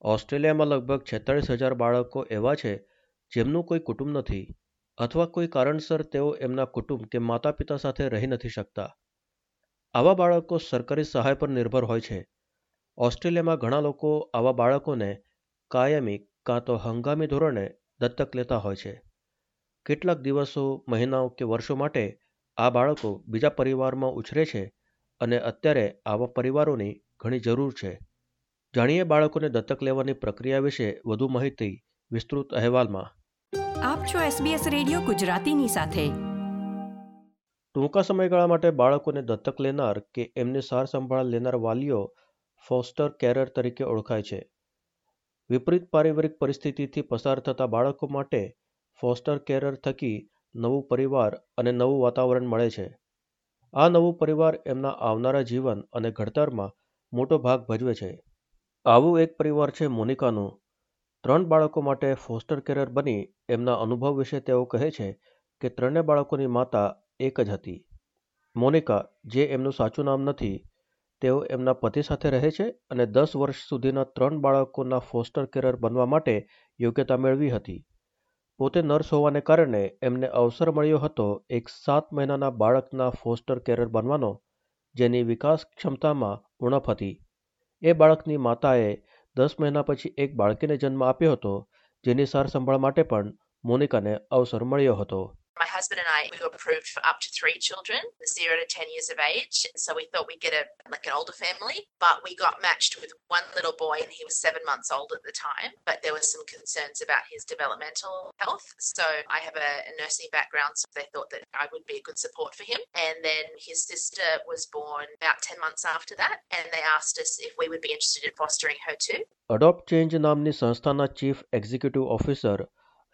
ઓસ્ટ્રેલિયામાં લગભગ છેતાળીસ હજાર બાળકો એવા છે જેમનું કોઈ કુટુંબ નથી અથવા કોઈ કારણસર તેઓ એમના કુટુંબ કે માતા પિતા સાથે રહી નથી શકતા. આવા બાળકો સરકારી સહાય પર નિર્ભર હોય છે. ઓસ્ટ્રેલિયામાં ઘણા લોકો આવા બાળકોને કાયમી કાં તો હંગામી ધોરણે દત્તક લેતા હોય છે. કેટલાક દિવસો, મહિનાઓ કે વર્ષો માટે આ બાળકો બીજા પરિવારમાં ઉછરે છે અને અત્યારે આવા પરિવારોની ઘણી જરૂર છે. જાણીએ બાળકોને દત્તક લેવાની પ્રક્રિયા વિશે વધુ માહિતી વિસ્તૃત અહેવાલમાં. આપ છો SBS રેડિયો ગુજરાતીની સાથે. ટૂંકા સમયગાળા માટે બાળકોને દત્તક લેનાર કે એમની સાર સંભાળ લેનાર વાલીઓ ફોસ્ટર કેરર તરીકે ઓળખાય છે. વિપરીત પારિવારિક પરિસ્થિતિથી પસાર થતા બાળકો માટે ફોસ્ટર કેરર થકી નવું પરિવાર અને નવું વાતાવરણ મળે છે. આ નવું પરિવાર એમના આવનારા જીવન અને ઘડતરમાં મોટો ભાગ ભજવે છે. આવું એક પરિવાર છે મોનિકાનું. ત્રણ બાળકો માટે ફોસ્ટર કેરર બની એમના અનુભવ વિશે તેઓ કહે છે કે ત્રણેય બાળકોની માતા એક જ હતી. મોનિકા, જે એમનું સાચું નામ નથી, તેઓ એમના પતિ સાથે રહે છે અને દસ વર્ષ સુધીના ત્રણ બાળકોના ફોસ્ટર કેરર બનવા માટે યોગ્યતા મેળવી હતી. પોતે નર્સ હોવાને કારણે એમને અવસર મળ્યો હતો એક સાત મહિનાના બાળકના ફોસ્ટર કેરર બનવાનો, જેની વિકાસ ક્ષમતામાં ઉણપ હતી. એ બાળકની માતાએ દસ મહિના પછી એક બાળકીને જન્મ આપ્યો હતો, જેની સાર સંભાળ માટે પણ મોનિકાને અવસર મળ્યો હતો. My husband and I we were approved for up to three children, zero to ten years of age. So we thought we'd get a like an older family, but we got matched with one little boy, and he was seven months old at the time. But there was some concerns about his developmental health. So I have a, a nursing background, so they thought that I would be a good support for him. And then his sister was born about ten months after that, and they asked us if we would be interested in fostering her too. Adopt change નામની સંસ્થાના chief executive officer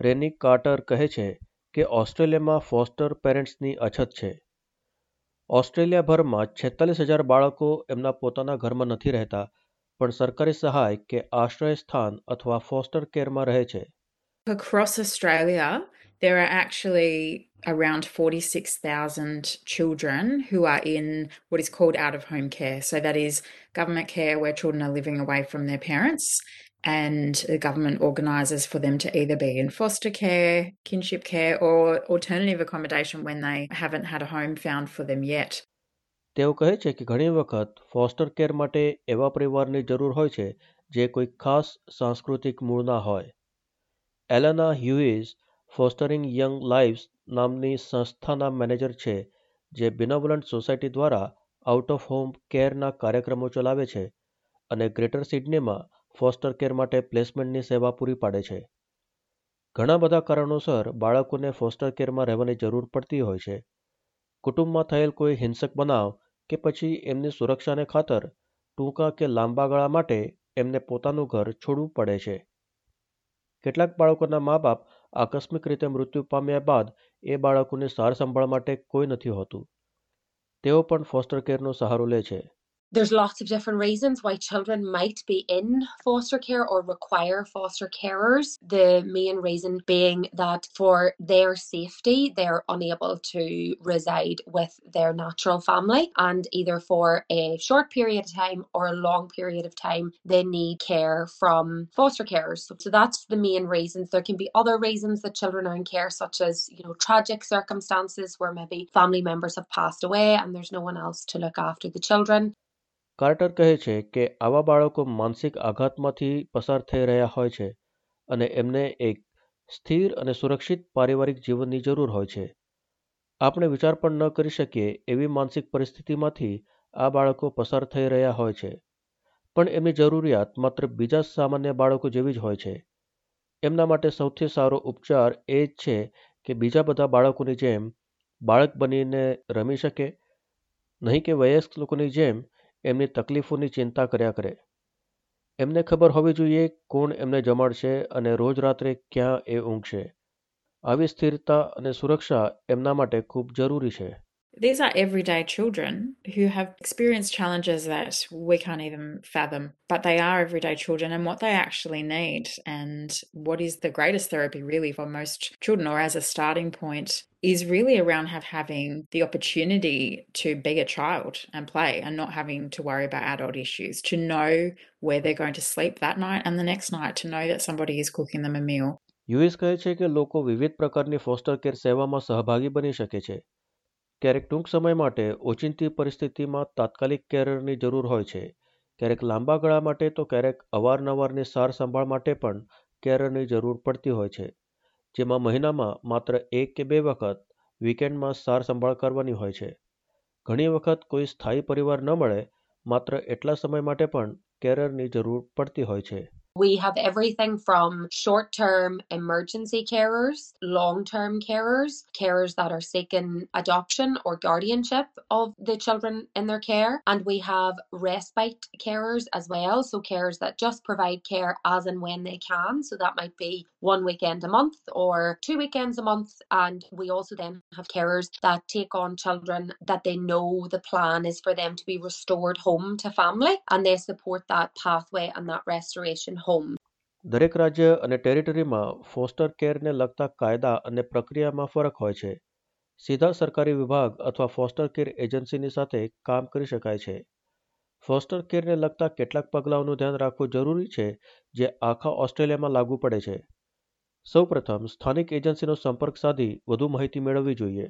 Renee Carter કહે છે કે ઓસ્ટ્રેલિયામાં foster પેરેન્ટ્સની અછત છે ઓસ્ટ્રેલિયાભરમાં છેતાલીસ હજાર બાળકો એમના પોતાના ઘરમાં નથી રહેતા પણ સરકારી સહાય કે આશ્રય સ્થાન અથવા ફોસ્ટર કેરમાં રહે છે Across Australia, there are actually around 46,000 children who are in what is called out of home care. So, that is government care where children are living away from their parents, and the government organises for them to either be in foster care, kinship care, or alternative accommodation when they haven't had a home found for them yet. તેઓ કહે છે કે ઘણી વખત foster care માટે એવા પરિવારની જરૂર હોય છે જે કોઈ ખાસ સાંસ્કૃતિક મૂળના હોય Elena Hughes fostering young lives નામની સંસ્થાના મેનેજર છે જે બિનોવલન્ટ સોસાયટી દ્વારા આઉટ ઓફ હોમ કેરના કાર્યક્રમો ચલાવે છે અને ગ્રેટર સિડનીમાં ફોસ્ટર કેર માટે પ્લેસમેન્ટની સેવા પૂરી પાડે છે. ઘણા બધા કારણોસર બાળકોને ફોસ્ટર કેરમાં રહેવાની જરૂર પડતી હોય છે. કુટુંબમાં થયેલ કોઈ હિંસક બનાવ કે પછી એમની સુરક્ષાને ખાતર ટૂંકા કે લાંબા ગાળા માટે એમને પોતાનું ઘર છોડવું પડે છે. કેટલાક બાળકોના મા બાપ આકસ્મિક રીતે મૃત્યુ પામ્યા બાદ એ બાળકોની સારસંભાળ માટે કોઈ નથી હોતું. તેઓ પણ ફોસ્ટર કેરનો સહારો લે છે. There's lots of different reasons why children might be in foster care or require foster carers. The main reason being that for their safety, they're unable to reside with their natural family, and either for a short period of time or a long period of time, they need care from foster carers. So that's the main reasons. There can be other reasons that children are in care, such as you know tragic circumstances where maybe family members have passed away and there's no one else to look after the children. Carter કહે છે કે આવા બાળકો માનસિક આઘાતમાંથી પસાર થઈ રહ્યા હોય છે અને એમને એક સ્થિર અને સુરક્ષિત પારિવારિક જીવનની જરૂર હોય છે. આપણે વિચાર પણ ન કરી શકીએ એવી માનસિક પરિસ્થિતિમાંથી આ બાળકો પસાર થઈ રહ્યા હોય છે. પણ એમની જરૂરિયાત માત્ર બીજા સામાન્ય બાળકો જેવી જ હોય છે. એમના માટે સૌથી સારો ઉપચાર એ જ છે કે બીજા બધા બાળકોની જેમ બાળક બનીને રમી શકે, નહીં કે વયસ્ક લોકોની જેમ એમની તકલીફોની ચિંતા કર્યા કરે એમને ખબર હોવી જોઈએ કોણ એમને જમાડશે અને રોજ રાત્રે ક્યાં એ ઊંઘશે આવી સ્થિરતા અને સુરક્ષા એમના માટે ખૂબ જરૂરી છે These are everyday children who have experienced challenges that we can't even fathom, but they are everyday children and what they actually need. And what is the greatest therapy, really, for most children, or as a starting point, is really around have having the opportunity to be a child and play and not having to worry about adult issues, to know where they're going to sleep that night and the next night, to know that somebody is cooking them a meal. US કહે છે કે લોકો વિવિધ પ્રકારની foster care સેવામાં સહભાગી બની શકે છે ક્યારેક ટૂંક સમય માટે ઓચિંતી પરિસ્થિતિમાં તાત્કાલિક કેરરની જરૂર હોય છે ક્યારેક લાંબા ગાળા માટે તો ક્યારેક અવારનવારની સાર સંભાળ માટે પણ કેરરની જરૂર પડતી હોય છે જેમાં મહિનામાં માત્ર એક કે બે વખત વીકેન્ડમાં સાર સંભાળ કરવાની હોય છે. ઘણી વખત કોઈ સ્થાયી પરિવાર ન મળે, માત્ર એટલા સમય માટે પણ કેરરની જરૂર પડતી હોય છે. We have everything from short term emergency carers, long term carers, carers that are seeking adoption or guardianship of the children in their care, and we have respite carers as well. So, carers that just provide care as and when they can. So, that might be one weekend a month or two weekends a month. And we also then have carers that take on children that they know the plan is for them to be restored home to family and they support that pathway and that restoration home. દરેક રાજ્ય અને ટેરિટરીમાં foster કેરને લગતા કાયદા અને પ્રક્રિયામાં ફરક હોય છે. સીધા સરકારી વિભાગ અથવા ફોસ્ટર કેર એજન્સીની સાથે કામ કરી શકાય છે. ફોસ્ટર કેરને લગતા કેટલાક પગલાઓનું ધ્યાન રાખવું જરૂરી છે જે આખા ઓસ્ટ્રેલિયામાં લાગુ પડે છે. સૌપ્રથમ, સ્થાનિક એજન્સીનો સંપર્ક સાધી વધુ માહિતી મેળવવી જોઈએ.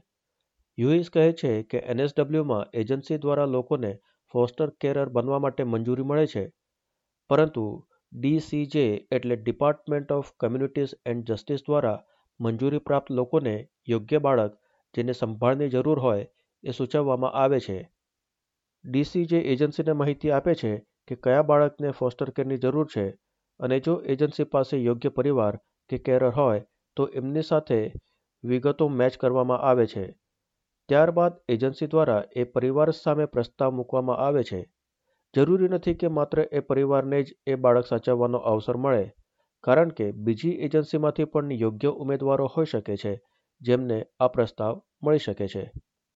યુએસ કહે છે કે એનએસડબલ્યુમાં એજન્સી દ્વારા લોકોને ફોસ્ટર કેરર બનવા માટે મંજૂરી મળે છે. પરંતુ ડીસીજે એટલે department of communities and justice દ્વારા મંજૂરી પ્રાપ્ત લોકોને યોગ્ય બાળક જેને સંભાળની જરૂર હોય એ સૂચવવામાં આવે છે. ડીસીજે એજન્સીને માહિતી આપે છે કે કયા બાળકને ફોસ્ટર કેરની જરૂર છે અને જો એજન્સી પાસે યોગ્ય પરિવાર કે કેરર હોય તો એમની સાથે વિગતો મેચ કરવામાં આવે છે. ત્યારબાદ એજન્સી દ્વારા એ પરિવાર સામે પ્રસ્તાવ મૂકવામાં આવે છે. જરૂરી નથી કે માત્ર એ પરિવારને જ એ બાળક સાચવવાનો અવસર મળે, કારણ કે બીજી એજન્સીમાંથી પણ યોગ્ય ઉમેદવારો હોઈ શકે છે, જેમને આ પ્રસ્તાવ મળી શકે છે.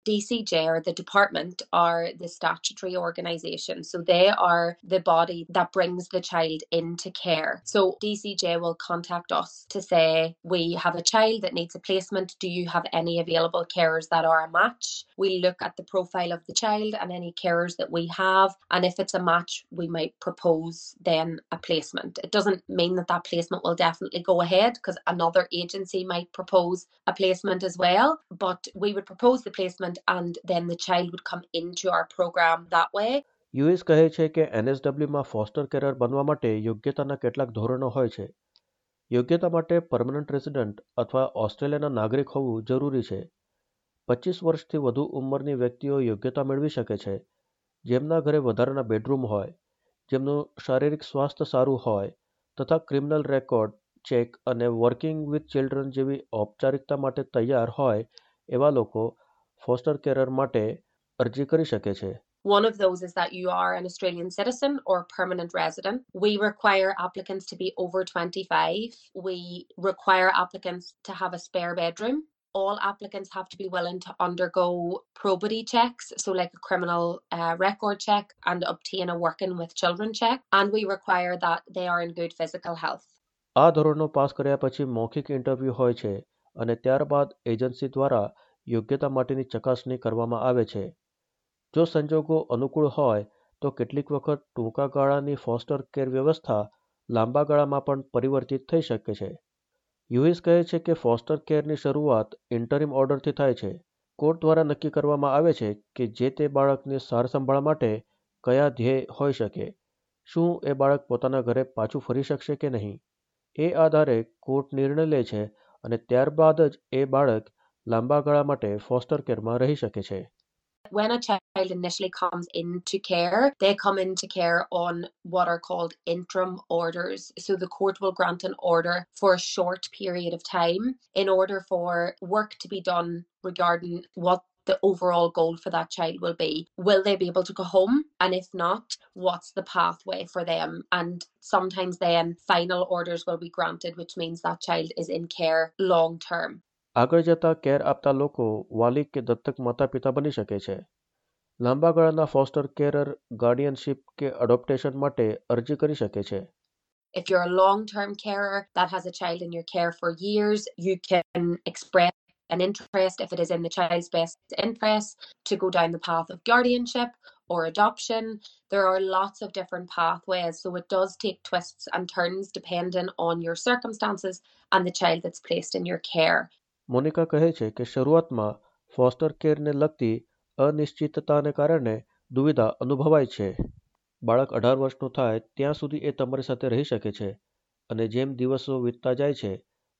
DCJ or the department are the statutory organisation. So they are the body that brings the child into care. So DCJ will contact us to say, We have a child that needs a placement. Do you have any available carers that are a match? We look at the profile of the child and any carers that we have. And if it's a match, we might propose then a placement. It doesn't mean that that placement will definitely go ahead because another agency might propose a placement as well. But we would propose the placement and then the child would come into our program that way. US કહે છે કે એનએસડબલ્યુમાં foster carer બનવા માટે યોગ્યતાના કેટલાક ધોરણો હોય છે. યોગ્યતા માટે પરમનન્ટ રેસિડન્ટ અથવા ઓસ્ટ્રેલિયાના નાગરિક હોવું જરૂરી છે. પચીસ વર્ષથી વધુ ઉંમરની વ્યક્તિઓ યોગ્યતા મેળવી શકે છે. જેમના ઘરે વધારાના બેડરૂમ હોય, જેમનું શારીરિક સ્વાસ્થ્ય સારું હોય તથા ક્રિમિનલ રેકોર્ડ, ચેક અને વર્કિંગ વિથ ચિલ્ડ્રન જેવી ઔપચારિકતા માટે તૈયાર હોય એવા લોકો ફોસ્ટર કેરર માટે અરજી કરી શકે છે One of those is that you are an Australian citizen or permanent resident. We require applicants to be over 25. We require applicants to have a spare bedroom. All applicants have to be willing to undergo probity checks, so like a criminal uh, record check and obtain a working with children check. And we require that they are in good physical health. આ ધોરણો pass કર્યા પછી મૌખિક interview હોય છે અને ત્યારબાદ agency દ્વારા યોગ્યતા માટેની ચકાસણી કરવામાં આવે છે. જો સંજોગો અનુકૂળ હોય, તો કેટલીક વખત ટૂંકા ગાળાની ફોસ્ટર કેર વ્યવસ્થા લાંબા ગાળામાં પણ પરિવર્તિત થઈ શકે છે. યુએસ કહે છે કે ફોસ્ટર કેરની શરૂઆત ઇન્ટરિમ ઓર્ડરથી થાય છે. કોર્ટ દ્વારા નક્કી કરવામાં આવે છે કે જે તે બાળકની સારસંભાળ માટે કયા ધ્યેય હોઈ શકે, શું એ બાળક પોતાના ઘરે પાછું ફરી શકશે કે નહીં. એ આધારે કોર્ટ નિર્ણય લે છે અને ત્યારબાદ જ એ બાળક લાંબા ગાળા માટે ફોસ્ટર કેરમાં રહી શકે છે When a child initially comes into care, they come into care on what are called interim orders. So the court will grant an order for a short period of time in order for work to be done regarding what the overall goal for that child will be. Will they be able to go home? And if not, what's the pathway for them? And sometimes then final orders will be granted, which means that child is in care long term. આગળ જતા care આપતા લોકો વાલી કે દત્તક માતા પિતા બની શકે છે લાંબા ગાળાના ફોસ્ટર કેરર ગાર્ડિયનશિપ કે એડોપ્ટેશન માટે અરજી કરી શકે છે If you're a long term carer that has a child in your care for years, you can express an interest, if it is in the child's best interest, to go down the path of guardianship or adoption. There are lots of different pathways, so it does take twists and turns depending on your circumstances and the child that's placed in your care. Monica કહે છે કે શરૂઆતમાં foster કેરને લગતી અનિશ્ચિતતાને કારણે દુવિધા અનુભવાય છે. બાળક અઢાર વર્ષનું થાય ત્યાં સુધી એ તમારી સાથે રહી શકે છે અને જેમ દિવસો વીતતા જાય છે,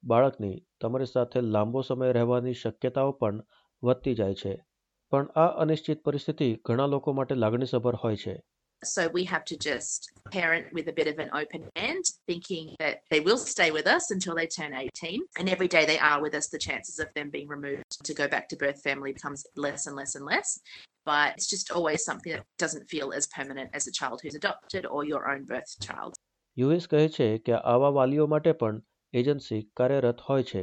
બાળકની તમારી સાથે લાંબો સમય રહેવાની શક્યતાઓ પણ વધતી જાય છે. પણ આ અનિશ્ચિત પરિસ્થિતિ ઘણા લોકો માટે લાગણીસભર હોય છે. So we have to just parent with a bit of an open hand, thinking that they will stay with us until they turn 18. And every day they are with us, the chances of them being removed to go back to birth family becomes less and less and less. But it's just always something that doesn't feel as permanent as a child who's adopted or your own birth child. US કહે છે કે આવા વાલીઓ માટે પણ agency કાર્યરત હોય છે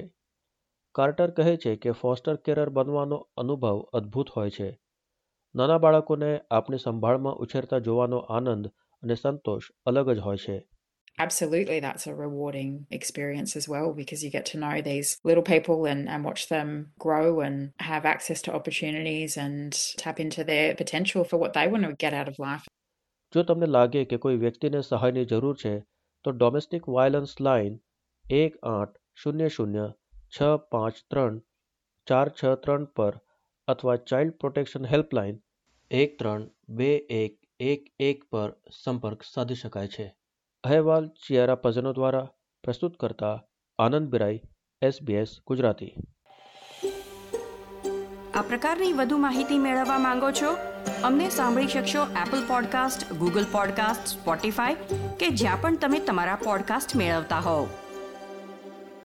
કાર્ટર કહે છે કે ફોસ્ટર કેરર બનવાનો અનુભવ અદ્ભુત હોય છે નાના બાળકોને આપણી સંભાળમાં ઉછેરતા જોવાનો આનંદ અને સંતોષ અલગ જ હોય છે Absolutely, that's a rewarding experience as well because you get to know these little people and, and watch them grow and have access to opportunities and tap into their potential for what they want to get out of life. જો તમને લાગે કે કોઈ વ્યક્તિને સહાયની જરૂર છે તો ડોમેસ્ટિક વાયલન્સ લાઇન એક આઠ શૂન્ય શૂન્ય છ પાંચ ત્રણ ચાર છ ત્રણ પર અથવા ચાઇલ્ડ પ્રોટેક્શન હેલ્પલાઇન એક ત્રણ બે એક એક એક પર સંપર્ક સાધી શકાય છે. અહેવાલ ચિયારા પઝનો દ્વારા પ્રસ્તુત કરતા આનંદ બિરાઈ, એસબીએસ ગુજરાતી. આ પ્રકારની વધુ માહિતી મેળવવા માંગો છો? અમને સાંભળી શકશો Apple podcast Google podcast Spotify કે જ્યાં પણ તમે તમારા પોડકાસ્ટ મેળવતા હોવ.